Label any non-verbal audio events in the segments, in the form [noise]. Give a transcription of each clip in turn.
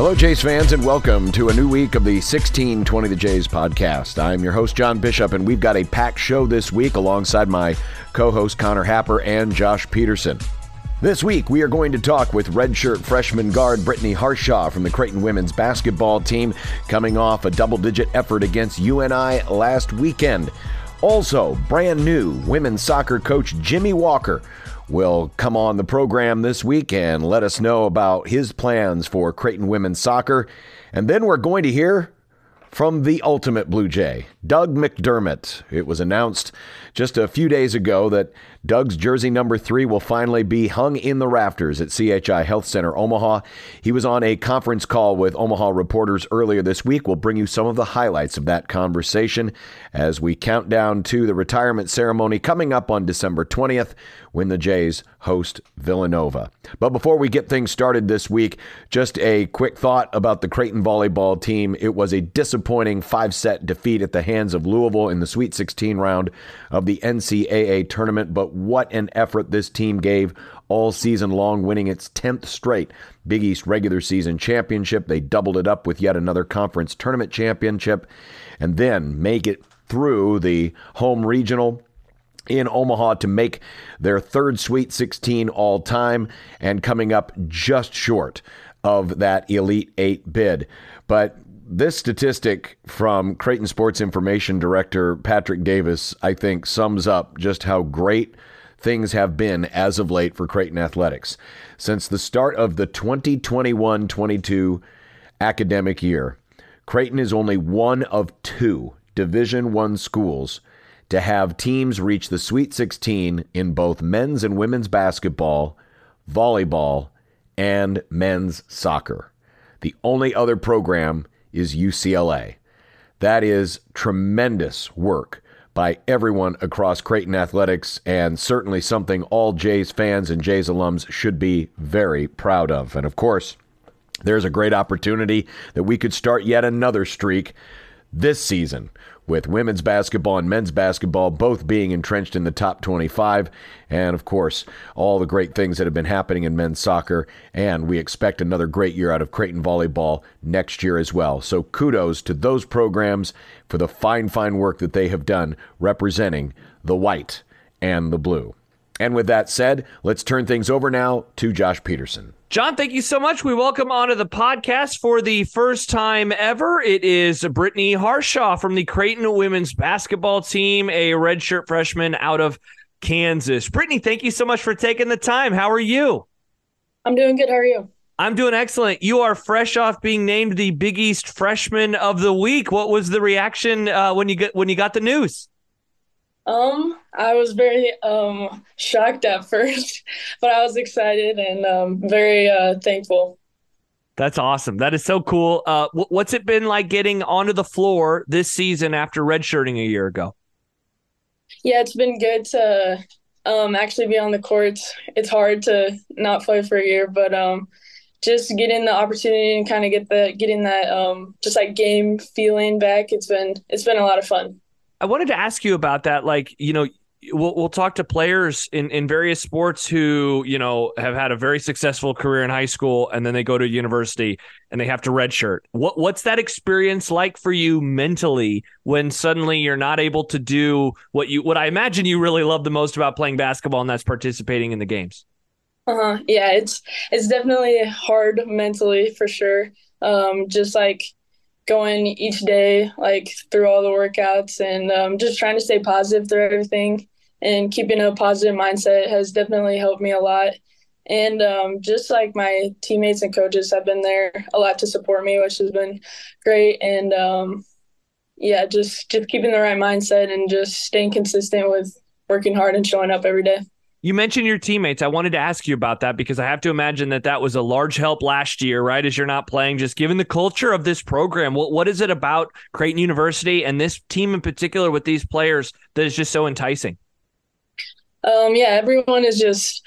Hello, Jays fans, and welcome to a new week of the 1620 The Jays podcast. I'm your host, John Bishop, and we've got a packed show this week alongside my co host, Connor Happer, and Josh Peterson. This week, we are going to talk with redshirt freshman guard Brittany Harshaw from the Creighton women's basketball team, coming off a double digit effort against UNI last weekend. Also, brand new women's soccer coach Jimmy Walker will come on the program this week and let us know about his plans for Creighton women's soccer. And then we're going to hear from the ultimate Blue Jay, Doug McDermott. It was announced just a few days ago that Doug's jersey number three will finally be hung in the rafters at CHI Health Center Omaha. He was on a conference call with Omaha reporters earlier this week. We'll bring you some of the highlights of that conversation as we count down to the retirement ceremony coming up on December 20th when the Jays host Villanova. But before we get things started this week, just a quick thought about the Creighton volleyball team. It was a disappointing five set defeat at the hands of Louisville in the Sweet 16 round of the NCAA tournament, but what an effort this team gave all season long, winning its 10th straight Big East regular season championship. They doubled it up with yet another conference tournament championship, and then make it through the home regional in Omaha to make their third Sweet 16 all time and coming up just short of that Elite Eight bid. But this statistic from Creighton Sports Information Director Patrick Davis, I think, sums up just how great things have been as of late for Creighton athletics. Since the start of the 2021 22 academic year, Creighton is only one of two Division One schools to have teams reach the Sweet 16 in both men's and women's basketball, volleyball, and men's soccer. The only other program is UCLA. That is tremendous work by everyone across Creighton Athletics, and certainly something all Jays fans and Jays alums should be very proud of. And of course, there's a great opportunity that we could start yet another streak this season with women's basketball and men's basketball both being entrenched in the top 25. And of course, all the great things that have been happening in men's soccer. And we expect another great year out of Creighton Volleyball next year as well. So kudos to those programs for the fine, fine work that they have done representing the white and the blue. And with that said, let's turn things over now to Josh Peterson. John, thank you so much. We welcome onto the podcast for the first time ever. It is Brittany Harshaw from the Creighton women's basketball team, a redshirt freshman out of Kansas. Brittany, thank you so much for taking the time. How are you? I'm doing good. How are you? I'm doing excellent. You are fresh off being named the Big East Freshman of the Week. What was the reaction uh, when you get when you got the news? Um, I was very um shocked at first, [laughs] but I was excited and um very uh thankful. That's awesome. That is so cool. Uh, what's it been like getting onto the floor this season after redshirting a year ago? Yeah, it's been good to um actually be on the courts. It's hard to not play for a year, but um just getting the opportunity and kind of get the getting that um just like game feeling back. It's been it's been a lot of fun. I wanted to ask you about that. Like, you know, we'll we'll talk to players in in various sports who you know have had a very successful career in high school and then they go to university and they have to redshirt. What what's that experience like for you mentally when suddenly you're not able to do what you what I imagine you really love the most about playing basketball and that's participating in the games? Uh huh. Yeah, it's it's definitely hard mentally for sure. Um, just like going each day, like through all the workouts, and um, just trying to stay positive through everything and keeping a positive mindset has definitely helped me a lot. and um, just like my teammates and coaches have been there a lot to support me, which has been great. And um, yeah, just just keeping the right mindset and just staying consistent with working hard and showing up every day. You mentioned your teammates. I wanted to ask you about that because I have to imagine that that was a large help last year, right? As you're not playing, just given the culture of this program, what what is it about Creighton University and this team in particular with these players that is just so enticing? Um, yeah, everyone is just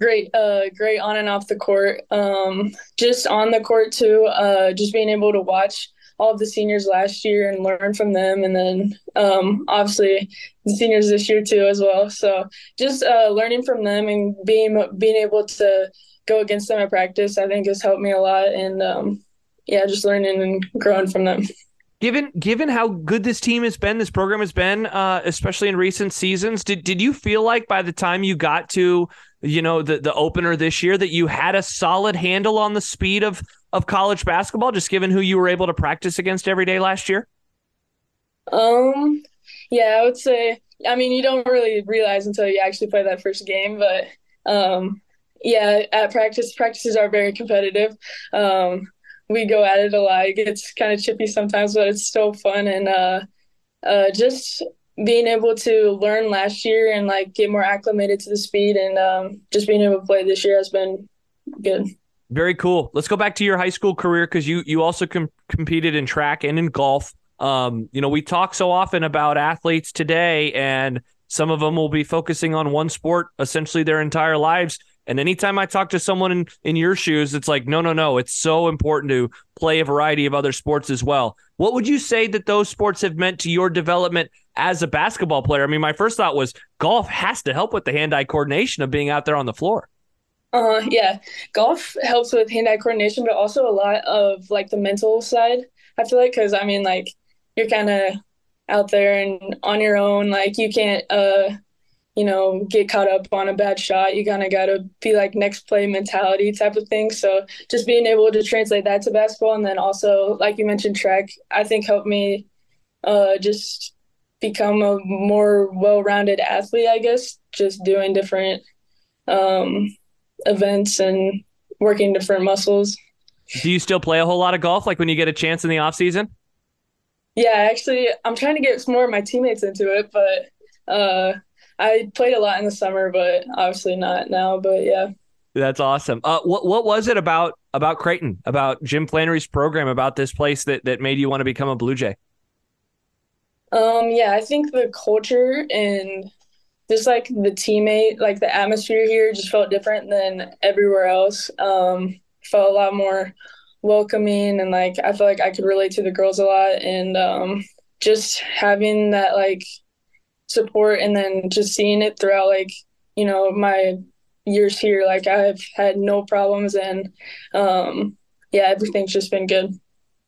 great, uh, great on and off the court. Um, just on the court too. Uh, just being able to watch all of the seniors last year and learn from them, and then um, obviously the seniors this year too as well. So just uh, learning from them and being being able to go against them at practice, I think has helped me a lot. And um, yeah, just learning and growing from them. Given given how good this team has been, this program has been, uh, especially in recent seasons, did did you feel like by the time you got to you know the the opener this year that you had a solid handle on the speed of of college basketball, just given who you were able to practice against every day last year? Um, yeah, I would say. I mean, you don't really realize until you actually play that first game, but um, yeah, at practice, practices are very competitive. Um, we go at it a lot. It gets kind of chippy sometimes, but it's still fun and uh, uh, just being able to learn last year and like get more acclimated to the speed and um, just being able to play this year has been good. Very cool. Let's go back to your high school career because you you also com- competed in track and in golf. Um, you know, we talk so often about athletes today, and some of them will be focusing on one sport essentially their entire lives. And anytime I talk to someone in, in your shoes, it's like, no, no, no. It's so important to play a variety of other sports as well. What would you say that those sports have meant to your development as a basketball player? I mean, my first thought was golf has to help with the hand eye coordination of being out there on the floor. Uh, yeah, golf helps with hand-eye coordination, but also a lot of like the mental side. I feel like because I mean, like you're kind of out there and on your own. Like you can't, uh, you know, get caught up on a bad shot. You kind of got to be like next play mentality type of thing. So just being able to translate that to basketball, and then also like you mentioned, track, I think helped me uh, just become a more well-rounded athlete. I guess just doing different. Um, events and working different muscles. Do you still play a whole lot of golf like when you get a chance in the off season? Yeah, actually I'm trying to get more of my teammates into it, but uh I played a lot in the summer, but obviously not now, but yeah. That's awesome. Uh, what what was it about about Creighton, about Jim Flanery's program, about this place that that made you want to become a Blue Jay? Um, yeah, I think the culture and just like the teammate, like the atmosphere here just felt different than everywhere else. Um, felt a lot more welcoming and like I feel like I could relate to the girls a lot and um, just having that like support and then just seeing it throughout like you know my years here like I've had no problems and um, yeah everything's just been good.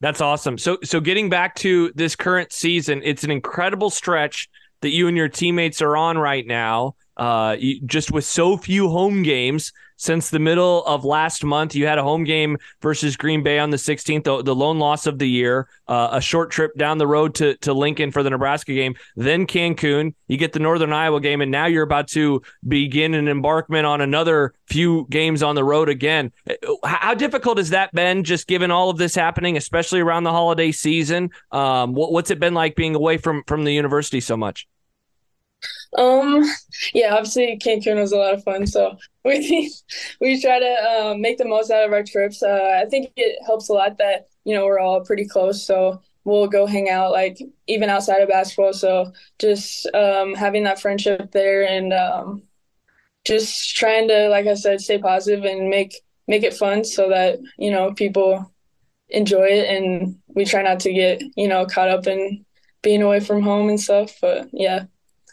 That's awesome. So so getting back to this current season, it's an incredible stretch that you and your teammates are on right now. Uh, you, just with so few home games since the middle of last month, you had a home game versus Green Bay on the 16th, the, the lone loss of the year, uh, a short trip down the road to, to Lincoln for the Nebraska game, then Cancun. You get the Northern Iowa game, and now you're about to begin an embarkment on another few games on the road again. How difficult has that been, just given all of this happening, especially around the holiday season? Um, what, what's it been like being away from from the university so much? Um, yeah, obviously Cancun was a lot of fun. So [laughs] we we try to um, make the most out of our trips. Uh, I think it helps a lot that you know we're all pretty close. So we'll go hang out like even outside of basketball. So just um, having that friendship there and um, just trying to, like I said, stay positive and make make it fun so that you know people enjoy it and we try not to get you know caught up in being away from home and stuff. But yeah.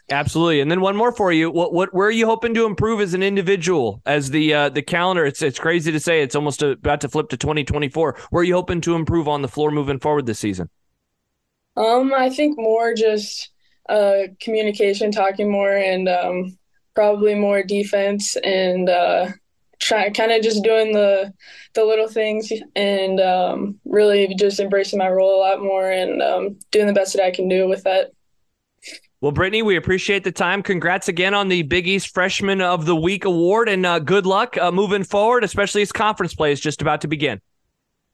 Absolutely, and then one more for you. What what where are you hoping to improve as an individual? As the uh, the calendar, it's it's crazy to say it's almost about to flip to twenty twenty four. Where are you hoping to improve on the floor moving forward this season? Um, I think more just uh, communication, talking more, and um, probably more defense, and uh, try kind of just doing the the little things, and um, really just embracing my role a lot more, and um, doing the best that I can do with that. Well, Brittany, we appreciate the time. Congrats again on the Big East Freshman of the Week award, and uh, good luck uh, moving forward, especially as conference play is just about to begin.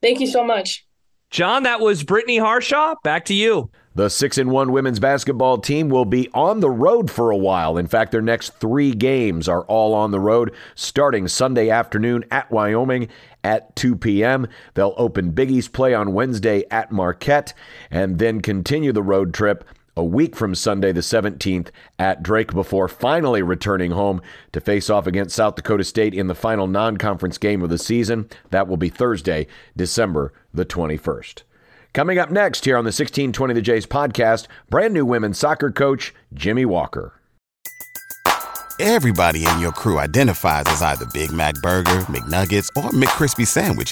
Thank you so much. John, that was Brittany Harshaw. Back to you. The 6 and 1 women's basketball team will be on the road for a while. In fact, their next 3 games are all on the road starting Sunday afternoon at Wyoming at 2 p.m. They'll open Big East play on Wednesday at Marquette and then continue the road trip a week from Sunday, the 17th, at Drake before finally returning home to face off against South Dakota State in the final non conference game of the season. That will be Thursday, December the 21st. Coming up next here on the 1620 The Jays podcast, brand new women's soccer coach, Jimmy Walker. Everybody in your crew identifies as either Big Mac Burger, McNuggets, or McCrispy Sandwich,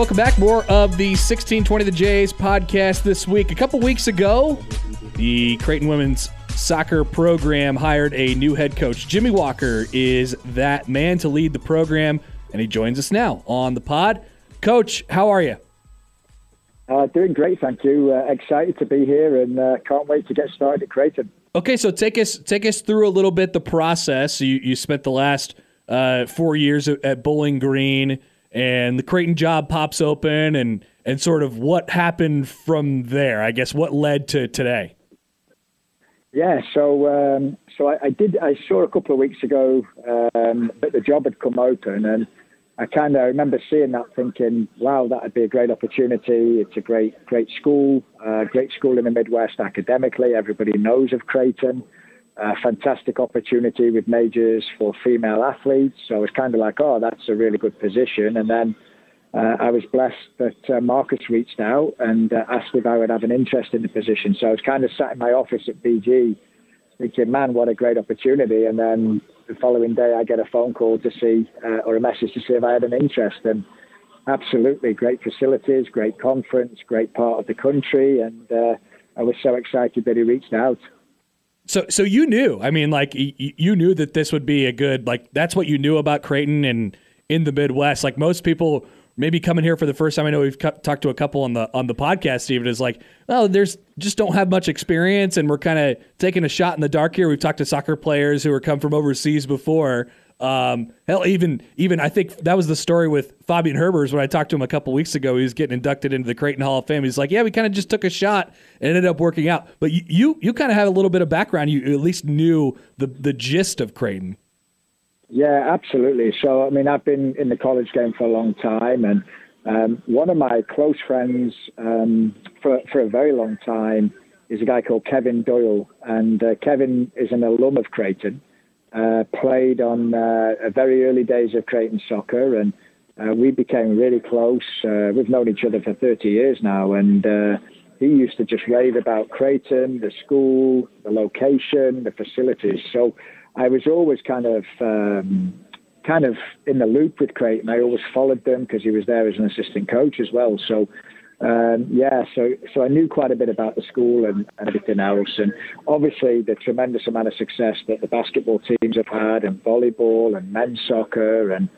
welcome back. More of the 1620 The Jays podcast this week. A couple weeks ago, the Creighton women's soccer program hired a new head coach. Jimmy Walker is that man to lead the program, and he joins us now on the pod. Coach, how are you? Uh, doing great, thank you. Uh, excited to be here and uh, can't wait to get started at Creighton. Okay, so take us take us through a little bit the process. You you spent the last uh, four years at, at Bowling Green and the Creighton job pops open and and sort of what happened from there. I guess what led to today. Yeah, so um, so I, I, did. I saw a couple of weeks ago um, that the job had come open, and I kind of remember seeing that, thinking, "Wow, that would be a great opportunity. It's a great great school, uh, great school in the Midwest academically. Everybody knows of Creighton." A fantastic opportunity with majors for female athletes. So I was kind of like, oh, that's a really good position. And then uh, I was blessed that uh, Marcus reached out and uh, asked if I would have an interest in the position. So I was kind of sat in my office at BG thinking, man, what a great opportunity. And then the following day, I get a phone call to see, uh, or a message to see if I had an interest. And absolutely great facilities, great conference, great part of the country. And uh, I was so excited that he reached out. So, so you knew. I mean, like you knew that this would be a good. Like that's what you knew about Creighton and in the Midwest. Like most people, maybe coming here for the first time. I know we've talked to a couple on the on the podcast. Stephen is like, oh, there's just don't have much experience, and we're kind of taking a shot in the dark here. We've talked to soccer players who are come from overseas before. Um, hell, even even I think that was the story with Fabian Herbers when I talked to him a couple weeks ago. He was getting inducted into the Creighton Hall of Fame. He's like, yeah, we kind of just took a shot and ended up working out. But you you, you kind of had a little bit of background. You at least knew the the gist of Creighton. Yeah, absolutely. So I mean, I've been in the college game for a long time, and um, one of my close friends um, for for a very long time is a guy called Kevin Doyle, and uh, Kevin is an alum of Creighton uh, played on uh, very early days of Creighton soccer, and uh, we became really close. Uh, we've known each other for 30 years now, and uh, he used to just rave about Creighton, the school, the location, the facilities. So I was always kind of um, kind of in the loop with Creighton. I always followed them because he was there as an assistant coach as well. So um, yeah, so so I knew quite a bit about the school and, and everything else, and obviously the tremendous amount of success that the basketball teams have had, and volleyball, and men's soccer, and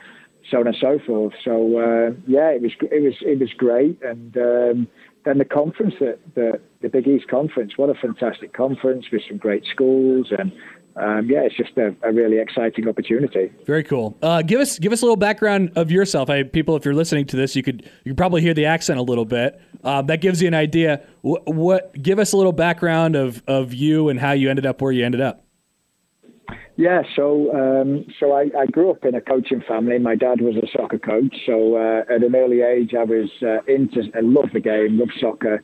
so on and so forth. So uh, yeah, it was it was it was great, and um, then the conference, the, the the Big East Conference, what a fantastic conference with some great schools and um, yeah, it's just a, a, really exciting opportunity. Very cool. Uh, give us give us a little background of yourself. I, people, if you're listening to this, you could you could probably hear the accent a little bit. Uh, that gives you an idea. What, what, give us a little background of of you and how you ended up where you ended up. Yeah, so um, so I, I, grew up in a coaching family. My dad was a soccer coach, so uh, at an early age I was uh, into I love the game, love soccer.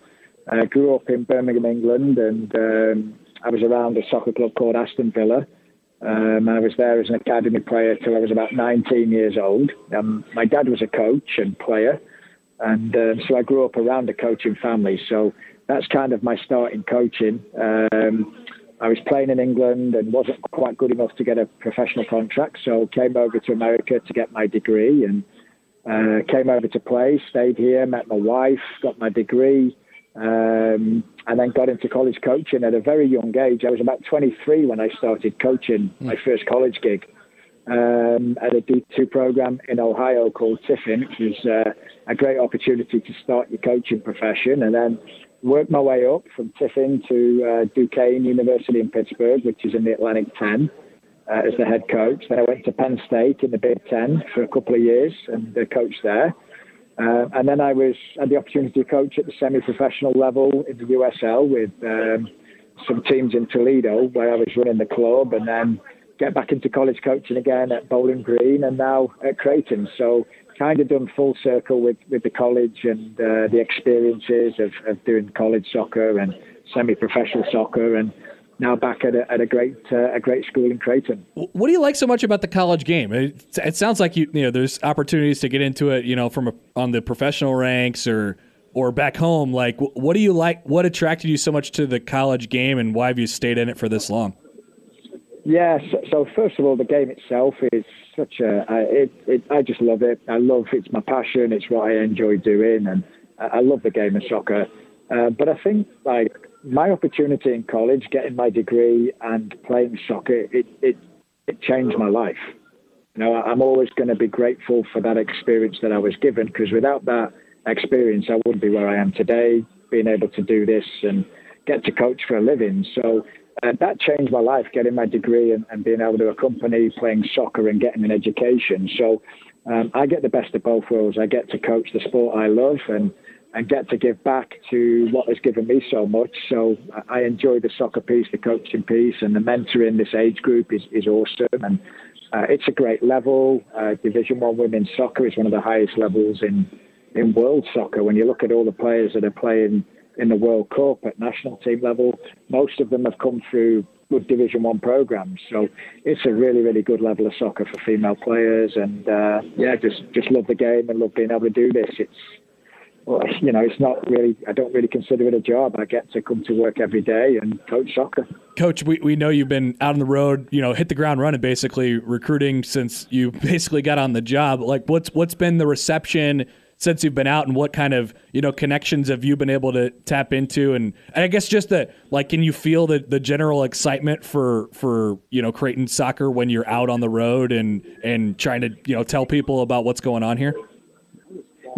I grew up in Birmingham, England, and um, I was around a soccer club called Aston Villa. Um, I was there as an academy player till I was about 19 years old. Um, my dad was a coach and player, and um, so I grew up around a coaching family. So that's kind of my start in coaching. Um, I was playing in England and wasn't quite good enough to get a professional contract, so came over to America to get my degree and uh, came over to play. Stayed here, met my wife, got my degree. Um, and then got into college coaching at a very young age. I was about 23 when I started coaching my hmm. first college gig um, at a D2 program in Ohio called Tiffin, which was uh, a great opportunity to start your coaching profession. And then worked my way up from Tiffin to uh, Duquesne University in Pittsburgh, which is in the Atlantic 10. Uh, as the head coach. Then I went to Penn State in the Big Ten for a couple of years and uh, coached there. Uh, and then I was had the opportunity to coach at the semi-professional level in the USL with um, some teams in Toledo, where I was running the club, and then get back into college coaching again at Bowling Green, and now at Creighton. So kind of done full circle with, with the college and uh, the experiences of, of doing college soccer and semi-professional soccer, and now back at a, at a great uh, a great school in Creighton. What do you like so much about the college game? It, it, sounds like you you know there's opportunities to get into it, you know, from a, on the professional ranks or or back home. Like, what do you like? What attracted you so much to the college game, and why have you stayed in it for this long? Yeah, so, so first of all, the game itself is such a I, it, it, I just love it. I love it's my passion. It's what I enjoy doing, and I, I love the game of soccer. Uh, but I think like my opportunity in college, getting my degree and playing soccer, it, it, it changed my life. You know, I'm always going to be grateful for that experience that I was given because without that experience, I wouldn't be where I am today, being able to do this and get to coach for a living. So uh, that changed my life, getting my degree and, and, being able to accompany playing soccer and getting an education. So um, I get the best of both worlds. I get to coach the sport I love and and get to give back to what has given me so much. So I enjoy the soccer piece, the coaching piece, and the mentoring this age group is, is awesome. And uh, it's a great level. Uh, Division One women's soccer is one of the highest levels in in world soccer. When you look at all the players that are playing in the World Cup at national team level, most of them have come through good Division One programs. So it's a really, really good level of soccer for female players. And uh, yeah, just just love the game and love being able to do this. It's [laughs] you know, it's not really, I don't really consider it a job. I get to come to work every day and coach soccer. Coach, we, we know you've been out on the road, you know, hit the ground running, basically recruiting since you [laughs] basically got on the job. Like, what's what's been the reception since you've been out, and what kind of you know connections have you been able to tap into? And, and I guess just the like, can you feel the the general excitement for for you know Creighton soccer when you're out on the road and and trying to you know tell people about what's going on here?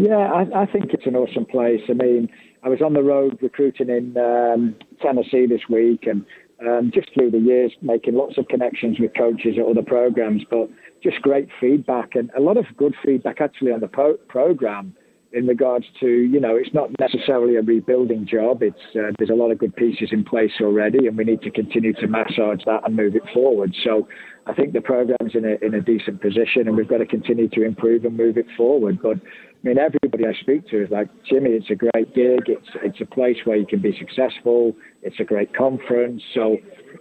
Yeah, I, I, think it's an awesome place. I mean, I was on the road recruiting in um, Tennessee this week, and um, just through the years making lots of connections with coaches at other programs, but just great feedback and a lot of good feedback actually on the po- program in regards to you know it's not necessarily a rebuilding job. It's uh, there's a lot of good pieces in place already, and we need to continue to massage that and move it forward. So I think the program's in a in a decent position, and we've got to continue to improve and move it forward. But I mean, everybody I speak to is like, Jimmy, it's a great gig. It's it's a place where you can be successful. It's a great conference. So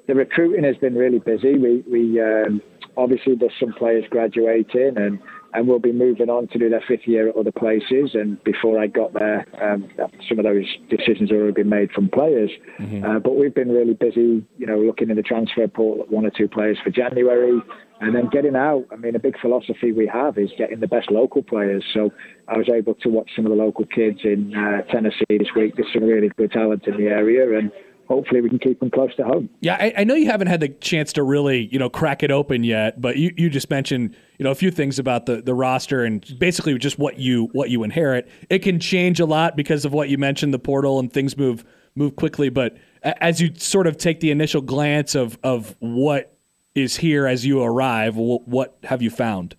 the recruiting has been really busy. We we um, obviously there's some players graduating, and and will be moving on to do their fifth year at other places. And before I got there, um, some of those decisions have already been made from players. Mm-hmm. Uh, but we've been really busy, you know, looking in the transfer portal at one or two players for January. And then getting out, I mean, a big philosophy we have is getting the best local players. So I was able to watch some of the local kids in uh, Tennessee this week. There's some really good talent in the area, and hopefully we can keep them close to home. Yeah, I, I, know you haven't had the chance to really, you know, crack it open yet, but you, you just mentioned, you know, a few things about the, the roster and basically just what you what you inherit. It can change a lot because of what you mentioned, the portal and things move move quickly. But as you sort of take the initial glance of of what is here as you arrive, what, what have you found?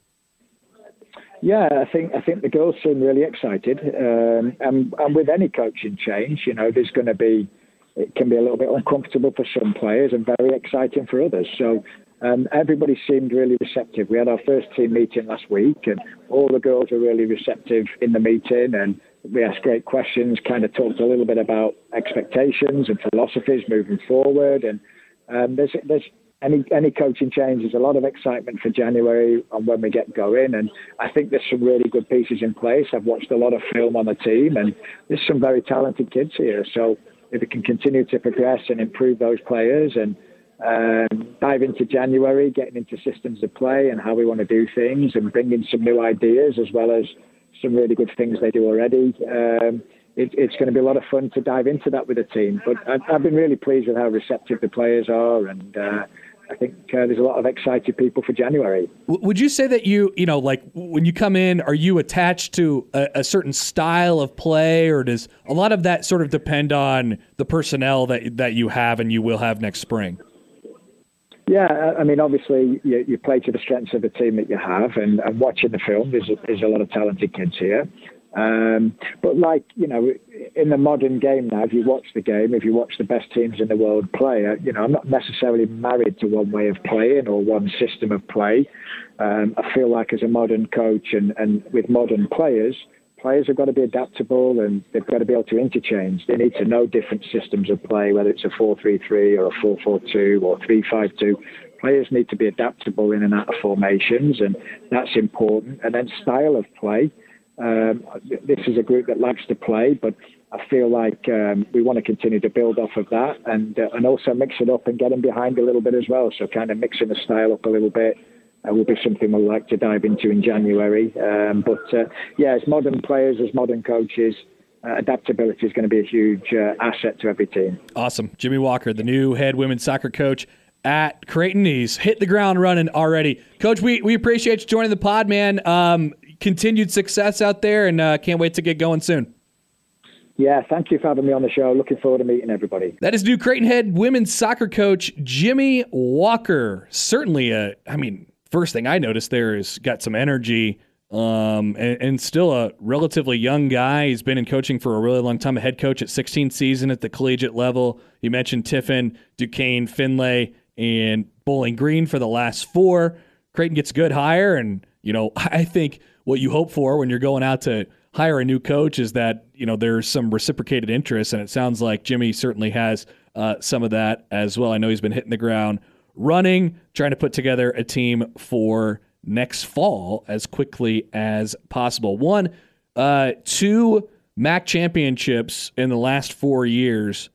Yeah, I think I think the girls seem really excited, um, and and with any coaching change, you know, there's going to be it can be a little bit uncomfortable for some players and very exciting for others. So um, everybody seemed really receptive. We had our first team meeting last week, and all the girls were really receptive in the meeting, and we asked great questions. Kind of talked a little bit about expectations and philosophies moving forward, and um, there's there's any any coaching change. There's a lot of excitement for January and when we get going, and I think there's some really good pieces in place. I've watched a lot of film on the team, and there's some very talented kids here. So if we can continue to progress and improve those players and um, dive into January, getting into systems of play and how we want to do things and bring in some new ideas as well as some really good things they do already. Um, it, it's going to be a lot of fun to dive into that with the team. But I've, I've been really pleased with how receptive the players are and uh, I think uh, there's a lot of excited people for January. Would you say that you, you know, like when you come in, are you attached to a, a, certain style of play, or does a lot of that sort of depend on the personnel that that you have and you will have next spring? Yeah, I mean, obviously you, you play to the strengths of the team that you have, and, and watching the film, there's a, there's a lot of talented kids here. Um, but like you know, in the modern game now, if you watch the game, if you watch the best teams in the world play, uh, you know, I'm not necessarily married to one way of playing or one system of play. Um, I feel like as a modern coach and, and with modern players, players have got to be adaptable and they've got to be able to interchange. They need to know different systems of play, whether it's a 4-3-3 or a 4-4-2 or 3-5-2. Players need to be adaptable in and out of formations, and that's important. And then style of play. Um, this is a group that likes to play, but I feel like um, we want to continue to build off of that and uh, and also mix it up and get them behind a little bit as well. So kind of mixing the style up a little bit uh, will be something we'll like to dive into in January. Um, but uh, yeah, as modern players, as modern coaches. Uh, adaptability is going to be a huge uh, asset to every team. Awesome. Jimmy Walker, the new head women's soccer coach at Creighton. Hit the ground running already. Coach, we, we appreciate you joining the pod, man. Um, continued success out there, and uh, can't wait to get going soon. Yeah, thank you for having me on the show. Looking forward to meeting everybody. That is new Creighton head women's soccer coach Jimmy Walker. Certainly, a, I mean, first thing I noticed there is got some energy. Um, and, and, still a relatively young guy. He's been in coaching for a really long time, a head coach at 16 season at the collegiate level. You mentioned Tiffin, Duquesne, Findlay, and Bowling Green for the last four. Creighton gets good hire, and you know [laughs] I think what you hope for when you're going out to hire a new coach is that you know there's some reciprocated interest, and it sounds like Jimmy certainly has uh, some of that as well. I know he's been hitting the ground running, trying to put together a team for next fall as quickly as possible. One, uh, two MAC championships in the last four years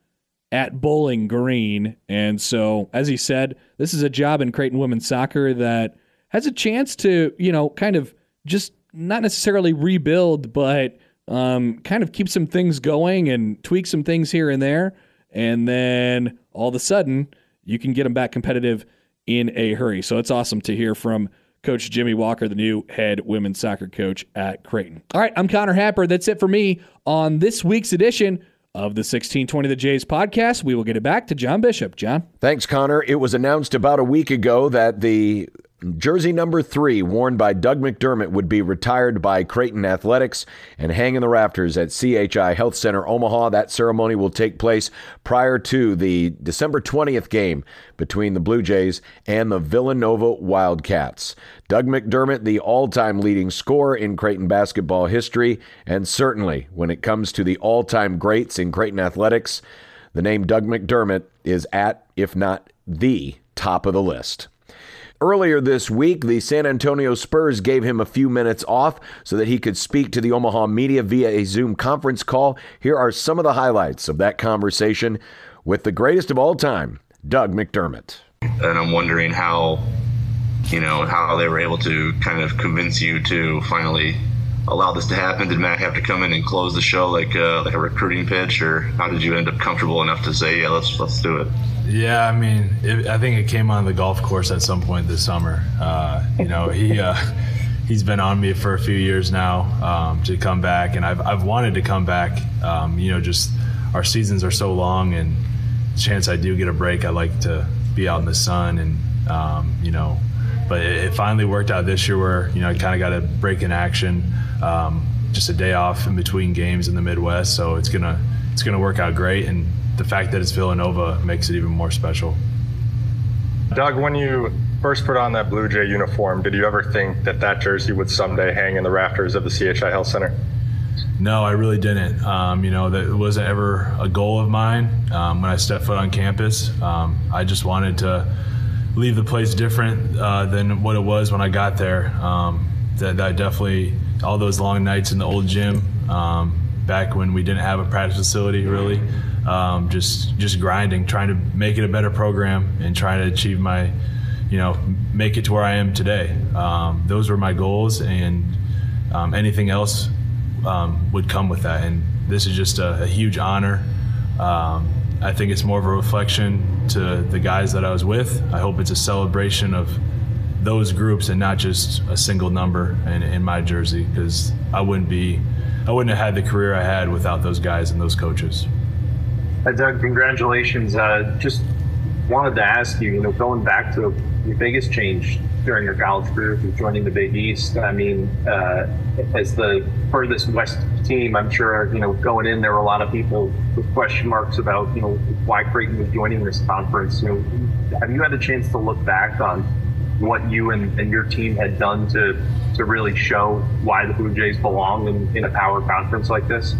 at Bowling Green, and so as he said, this is a job in Creighton women's soccer that has a chance to you know kind of just not necessarily rebuild, but um, kind of keep some things going and tweak some things here and there. And then all of a sudden, you can get them back competitive in a hurry. So it's awesome to hear from Coach Jimmy Walker, the new head women's soccer coach at Creighton. All right, I'm Connor Happer. That's it for me on this week's edition of the 1620 The Jays podcast. We will get it back to John Bishop. John? Thanks, Connor. It was announced about a week ago that the Jersey number three, worn by Doug McDermott, would be retired by Creighton Athletics and hang in the rafters at CHI Health Center Omaha. That ceremony will take place prior to the December 20th game between the Blue Jays and the Villanova Wildcats. Doug McDermott, the all time leading scorer in Creighton basketball history, and certainly when it comes to the all time greats in Creighton Athletics, the name Doug McDermott is at, if not the top of the list. Earlier this week, the San Antonio Spurs gave him a few minutes off so that he could speak to the Omaha media via a Zoom conference call. Here are some of the highlights of that conversation with the greatest of all time, Doug McDermott. And I'm wondering how, you know, how they were able to kind of convince you to finally allow this to happen? Did Matt have to come in and close the show like uh, like a recruiting pitch, or how did you end up comfortable enough to say, yeah, let's let's do it? Yeah, I mean, it, I think it came on the golf course at some point this summer. Uh, you know, he uh, [laughs] he's been on me for a few years now um, to come back, and I've I've wanted to come back. Um, you know, just our seasons are so long, and chance I do get a break, I like to be out in the sun, and um, you know, but it, it, finally worked out this year where you know I kind of got a break in action, um, just a day off in between games in the Midwest, so it's gonna it's gonna work out great, and the fact that it's Villanova makes it even more special. Doug, when you first put on that Blue Jay uniform, did you ever think that that jersey would someday hang in the rafters of the CHI Health Center? No, I really didn't. Um, you know, that wasn't ever a goal of mine um, when I stepped foot on campus. Um, I just wanted to leave the place different uh, than what it was when I got there. Um, that, that, definitely, all those long nights in the old gym, um, back when we didn't have a practice facility really, um, just just grinding, trying to make it a better program and trying to achieve my, you know, make it to where I am today. those were my goals, and anything else um, would come with that. And this is just a, a huge honor. Um, I think it's more of a reflection to the guys that I was with. I hope it's a celebration of those groups and not just a single number in, in my jersey because I wouldn't be, I wouldn't have had the career I had without those guys and those coaches. Doug, congratulations. Uh, just wanted to ask you, you know, going back to your biggest change during your college career joining the Big East. I mean, uh, as the furthest west team, I'm sure you know going in there were a lot of people with question marks about you know why Creighton was joining this conference. You know, have you had a chance to look back on what you and, and your team had done to to really show why the Blue Jays belong in, in a power conference like this?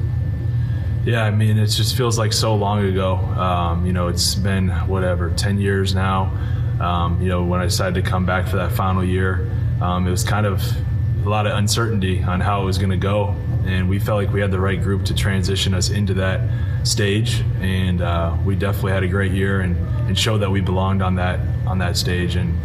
Yeah, I mean, it just feels like so long ago. Um, you know, it's been whatever, 10 years now. Um, you know, when I decided to come back for that final year, um, it was kind of a lot of uncertainty on how it was going to go. And we felt like we had the right group to transition us into that stage. And uh, we definitely had a great year and, and showed that we belonged on that on that stage. And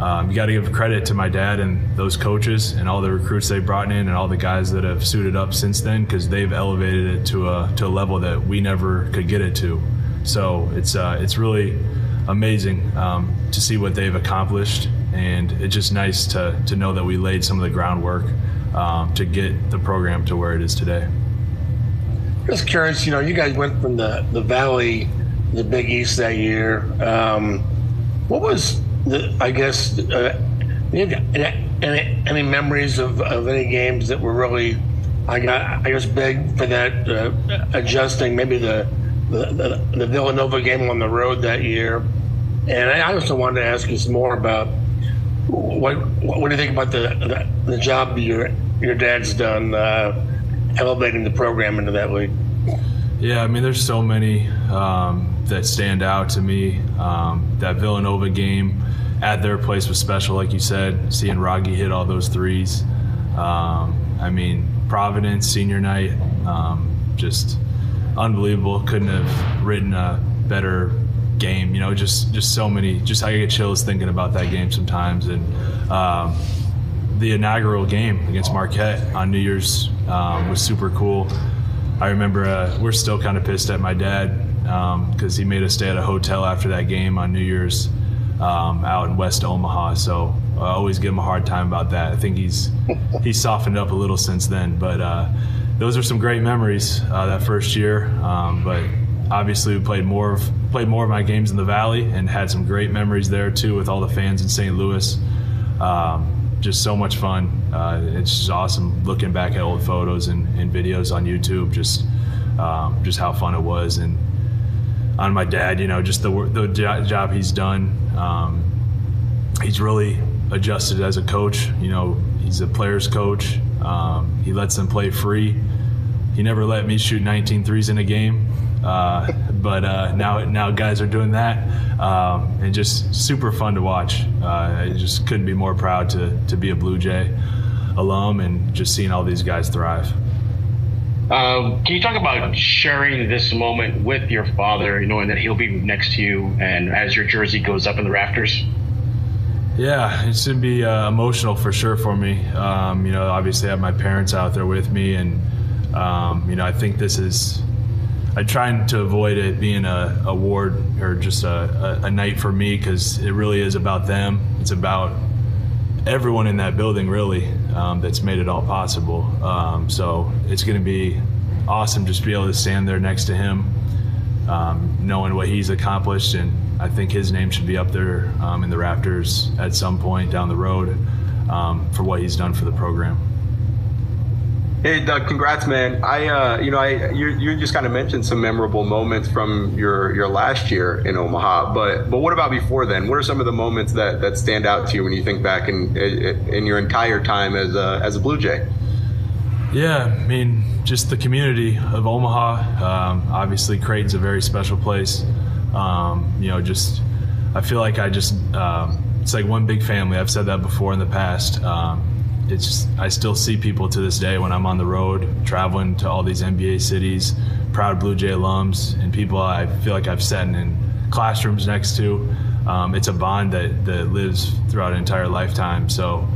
um, you got to give credit to my dad and those coaches and all the recruits they brought in and all the guys that have suited up since then because they've elevated it to a to a level that we never could get it to. So it's uh, it's really amazing um, to see what they've accomplished, and it's just nice to to know that we laid some of the groundwork um, to get the program to where it is today. Just curious, you know, you guys went from the the Valley, the Big East that year. Um, what was the, I guess, uh, any, any, memories of, of any games that were really, I got, I guess, big for that uh, adjusting, maybe the, the, the, Villanova game on the road that year. And I also wanted to ask you some more about what what do you think about the the, the job your your dad's done uh, elevating the program into that league? Yeah, I mean, there's so many um, that stand out to me. Um, that Villanova game at their place was special, like you said. Seeing Wragge hit all those threes. Um, I mean, Providence senior night, um, just unbelievable. Couldn't have written a better game. You know, just just so many. Just I get chills thinking about that game sometimes. And um, the inaugural game against Marquette on New Year's um, was super cool. I remember uh, we're still kind of pissed at my dad because um, he made us stay at a hotel after that game on New Year's um, out in West Omaha. So I always give him a hard time about that. I think he's he's softened up a little since then. But uh, those are some great memories uh, that first year. Um, but obviously, we played more of played more of my games in the Valley and had some great memories there too with all the fans in St. Louis. Um, just so much fun. Uh, it's just awesome looking back at old photos and, and videos on YouTube. Just um, just how fun it was and on my dad. You know, just the the job he's done. Um, he's really adjusted as a coach. You know, he's a player's coach. Um, he lets them play free. he never let me shoot 19 threes in a game. Uh, [laughs] but uh, now now guys are doing that, um, and just super fun to watch. Uh, I just couldn't be more proud to to be a Blue Jay alum and just seeing all these guys thrive. Um, can you talk about sharing this moment with your father, knowing that he'll be next to you, and as your jersey goes up in the rafters? Yeah, it's gonna be uh, emotional for sure for me. Um, you know, obviously I have my parents out there with me, and um, you know, I think this is. I try to avoid it being a award or just a, a, a night for me because it really is about them. It's about everyone in that building, really, um, that's made it all possible. Um, so it's going to be awesome just to be able to stand there next to him, um, knowing what he's accomplished, and I think his name should be up there um, in the rafters at some point down the road um, for what he's done for the program. Hey Doug, congrats, man. I, uh, you know, I you, you just kind of mentioned some memorable moments from your your last year in Omaha, but but what about before then? What are some of the moments that, that stand out to you when you think back in in your entire time as a as a Blue Jay? Yeah, I mean, just the community of Omaha. Um, obviously, Creighton's a very special place. Um, you know, just I feel like I just um, it's like one big family. I've said that before in the past. Um, it's just, I still see people to this day when I'm on the road traveling to all these NBA cities, proud Blue Jay alums, and people I feel like I've sat in classrooms next to. Um, it's a bond that, that lives throughout an entire lifetime. So,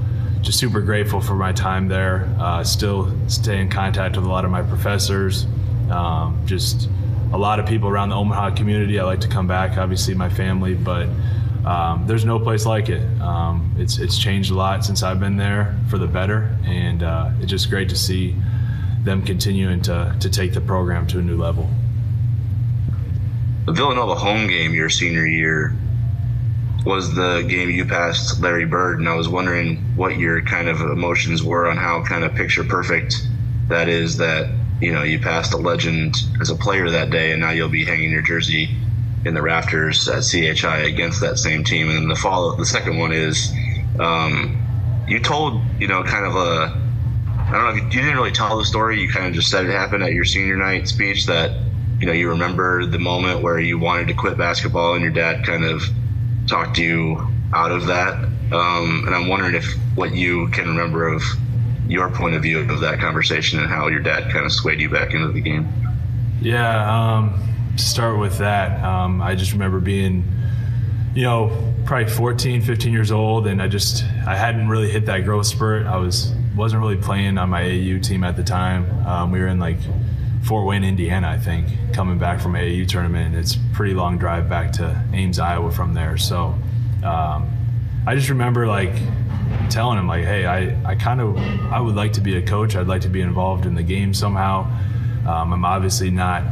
just super grateful for my time there. Uh, still stay in contact with a lot of my professors. Um, just a lot of people around the Omaha community. I like to come back, obviously, my family, but um, there's no place like it. Um, it's it's changed a lot since I've been there for the better, and uh, it's just great to see them continuing to to take the program to a new level. The Villanova home game your senior year was the game you passed Larry Bird, and I was wondering what your kind of emotions were on how kind of picture perfect that is that you know you passed a legend as a player that day, and now you'll be hanging your jersey in the rafters at CHI against that same team. And then the follow, the second one is, um, you told, you know, kind of a, I don't know, if you, you didn't really tell the story. You kind of just said it happened at your senior night speech that, you know, you remember the moment where you wanted to quit basketball and your dad kind of talked you out of that. Um, and I'm wondering if what you can remember of your point of view of that conversation and how your dad kind of swayed you back into the game. Yeah. Um, to start with that, um, I just remember being, you know, probably 14, 15 years old, and I just I hadn't really hit that growth spurt. I was wasn't really playing on my AAU team at the time. Um, we were in like Fort Wayne, Indiana, I think, coming back from AAU tournament. It's pretty long drive back to Ames, Iowa from there. So um, I just remember like telling him like, hey, I, I kind of I would like to be a coach. I'd like to be involved in the game somehow. Um, I'm obviously not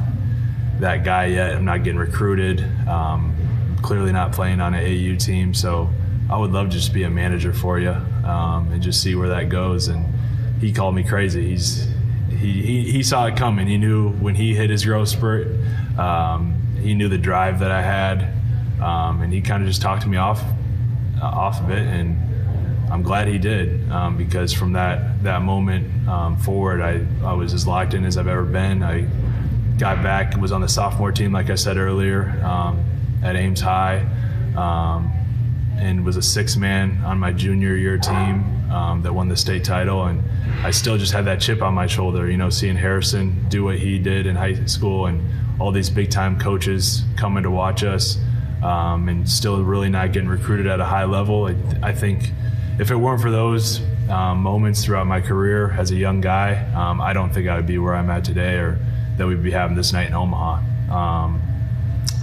that guy yet. I'm not getting recruited. Um, clearly not playing on an AAU team, so I would love just to just be a manager for you um, and just see where that goes. And he called me crazy. He's he, he, he saw it coming. He knew when he hit his growth spurt. Um, he knew the drive that I had, um, and he kind of just talked me off uh, off of it. And I'm glad he did um, because from that that moment um, forward, I, I was as locked in as I've ever been. I got back and was on the sophomore team, like I said earlier, um, at Ames High, um, and was a six man on my junior year team um, that won the state title. And I still just had that chip on my shoulder, you know, seeing Harrison do what he did in high school and all these big time coaches coming to watch us. Um, and still really not getting recruited at a high level. I, I think if it weren't for those um, moments throughout my career as a young guy, um, I don't think I would be where I'm at today or that we'd be having this night in Omaha. Um,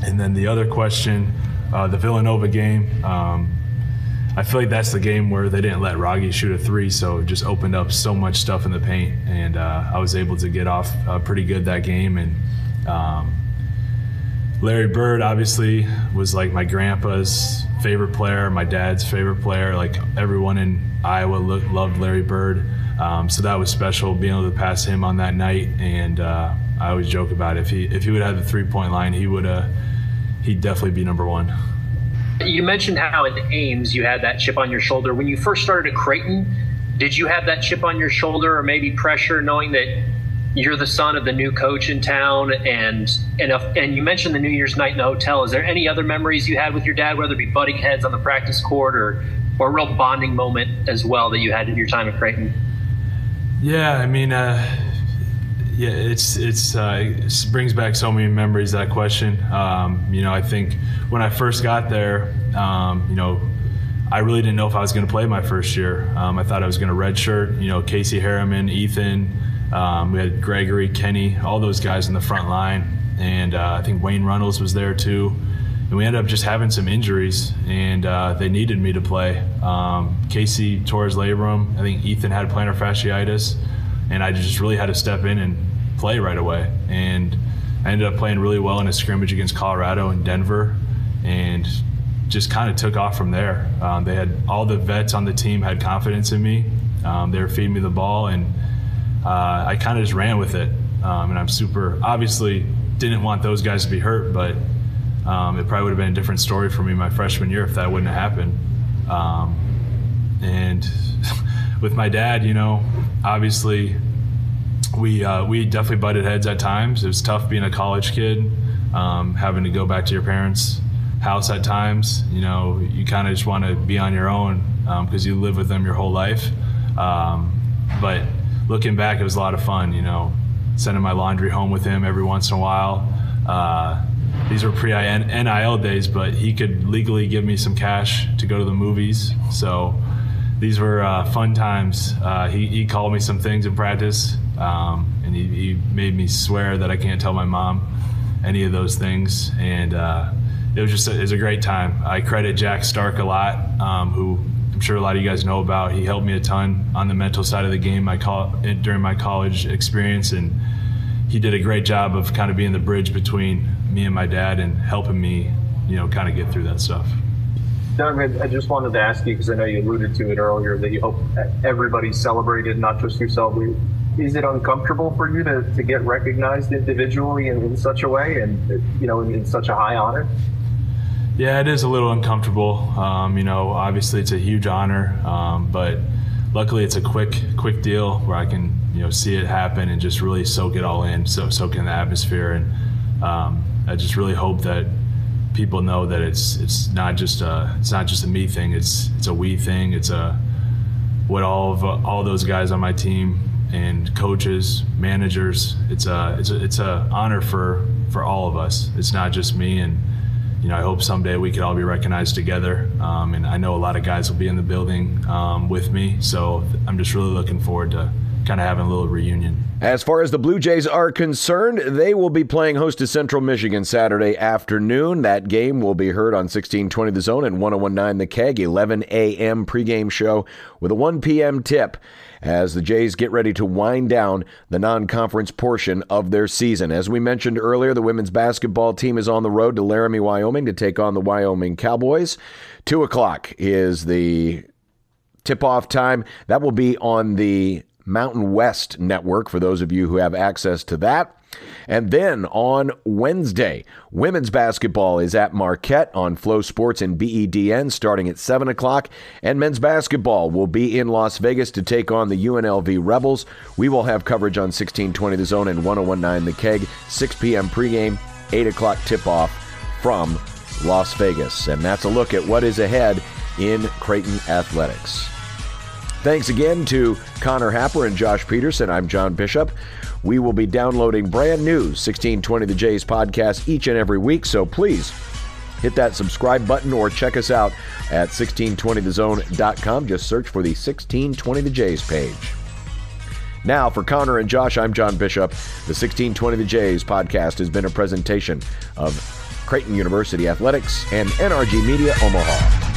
and then the other question, uh, the Villanova game. Um, I feel like that's the game where they didn't let Wragge shoot a three, so it just opened up so much stuff in the paint, and uh, I was able to get off uh, pretty good that game. And um, Larry Bird obviously was like my grandpa's favorite player, my dad's favorite player. Like everyone in Iowa loved Larry Bird, um, so that was special being able to pass him on that night and uh, I always joke about it. if he if he would have the three point line, he would uh he'd definitely be number one. You mentioned how at Ames you had that chip on your shoulder. When you first started at Creighton, did you have that chip on your shoulder or maybe pressure knowing that you're the son of the new coach in town, and and and you mentioned the New Year's night in the hotel. Is there any other memories you had with your dad, whether it be butting heads on the practice court or or a real bonding moment as well that you had in your time at Creighton? Yeah, I mean, uh, yeah, it's it's uh, it brings back so many memories. That question, um, you know, I think when I first got there, um, you know, I really didn't know if I was going to play my first year. Um, I thought I was going to redshirt. You know, Casey Harriman, Ethan, um, we had Gregory, Kenny, all those guys in the front line, and uh, I think Wayne Runnels was there too. And we ended up just having some injuries, and uh, they needed me to play. Um, Casey tore his labrum. I think Ethan had plantar fasciitis, and I just really had to step in and play right away. And I ended up playing really well in a scrimmage against Colorado and Denver, and just kind of took off from there. Um, they had all the vets on the team had confidence in me. Um, they were feeding me the ball, and uh, I kind of just ran with it. Um, and I'm super obviously didn't want those guys to be hurt, but um, it probably would have been a different story for me my freshman year if that wouldn't have happened. Um, and [laughs] with my dad, you know, obviously we uh, we definitely butted heads at times. It was tough being a college kid, um, having to go back to your parents' house at times. You know, you kind of just want to be on your own because you live with them your whole life. Um, but looking back, it was a lot of fun. You know, sending my laundry home with him every once in a while. Uh, these were pre NIL days, but he could legally give me some cash to go to the movies. So these were uh, fun times. Uh, he, he, called me some things in practice, um, and he, he, made me swear that I can't tell my mom any of those things. And uh, it was just a, it was a great time. I credit Jack Stark a lot, um, who I'm sure a lot of you guys know about. He helped me a ton on the mental side of the game my call, during my college experience, and he did a great job of kind of being the bridge between me and my dad and helping me, you know, kind of get through that stuff. Doug, I just wanted to ask you because I know you alluded to it earlier that you hope everybody celebrated, not just yourself. Is it uncomfortable for you to, to get recognized individually in, in such a way and, you know, in, in such a high honor? Yeah, it is a little uncomfortable. Um, you know, obviously it's a huge honor, um, but luckily it's a quick, quick deal where I can, you know, see it happen and just really soak it all in, so soak in the atmosphere, and um, I just really hope that people know that it's it's not just a it's not just a me thing. It's it's a we thing. It's a what all of all those guys on my team and coaches, managers. It's a it's a it's a honor for for all of us. It's not just me and you know, I hope someday we could all be recognized together. Um, and I know a lot of guys will be in the building um, with me. So I'm just really looking forward to kind of having a little reunion. As far as the Blue Jays are concerned, they will be playing host to Central Michigan Saturday afternoon. That game will be heard on 1620 The Zone and 1019 The Keg, 11 a.m. pregame show with a 1 p.m. tip as the Jays get ready to wind down the non conference portion of their season. As we mentioned earlier, the women's basketball team is on the road to Laramie, Wyoming to take on the Wyoming Cowboys. Two o'clock is the tip off time. That will be on the Mountain West Network for those of you who have access to that. And then on Wednesday, women's basketball is at Marquette on FloSports and BEDN starting at 7 o'clock. And men's basketball will be in Las Vegas to take on the UNLV Rebels. We will have coverage on 1620 The Zone and 1019 The Keg, 6 p.m. pregame, 8 o'clock tip off from Las Vegas. And that's a look at what is ahead in Creighton Athletics. Thanks again to Connor Happer and Josh Peterson. I'm John Bishop. We will be downloading brand new 1620 The Jays podcast each and every week, so please hit that subscribe button or check us out at 1620thezone.com. Just search for the 1620 The Jays page. Now, for Connor and Josh, I'm John Bishop. The 1620 The Jays podcast has been a presentation of Creighton University Athletics and NRG Media Omaha.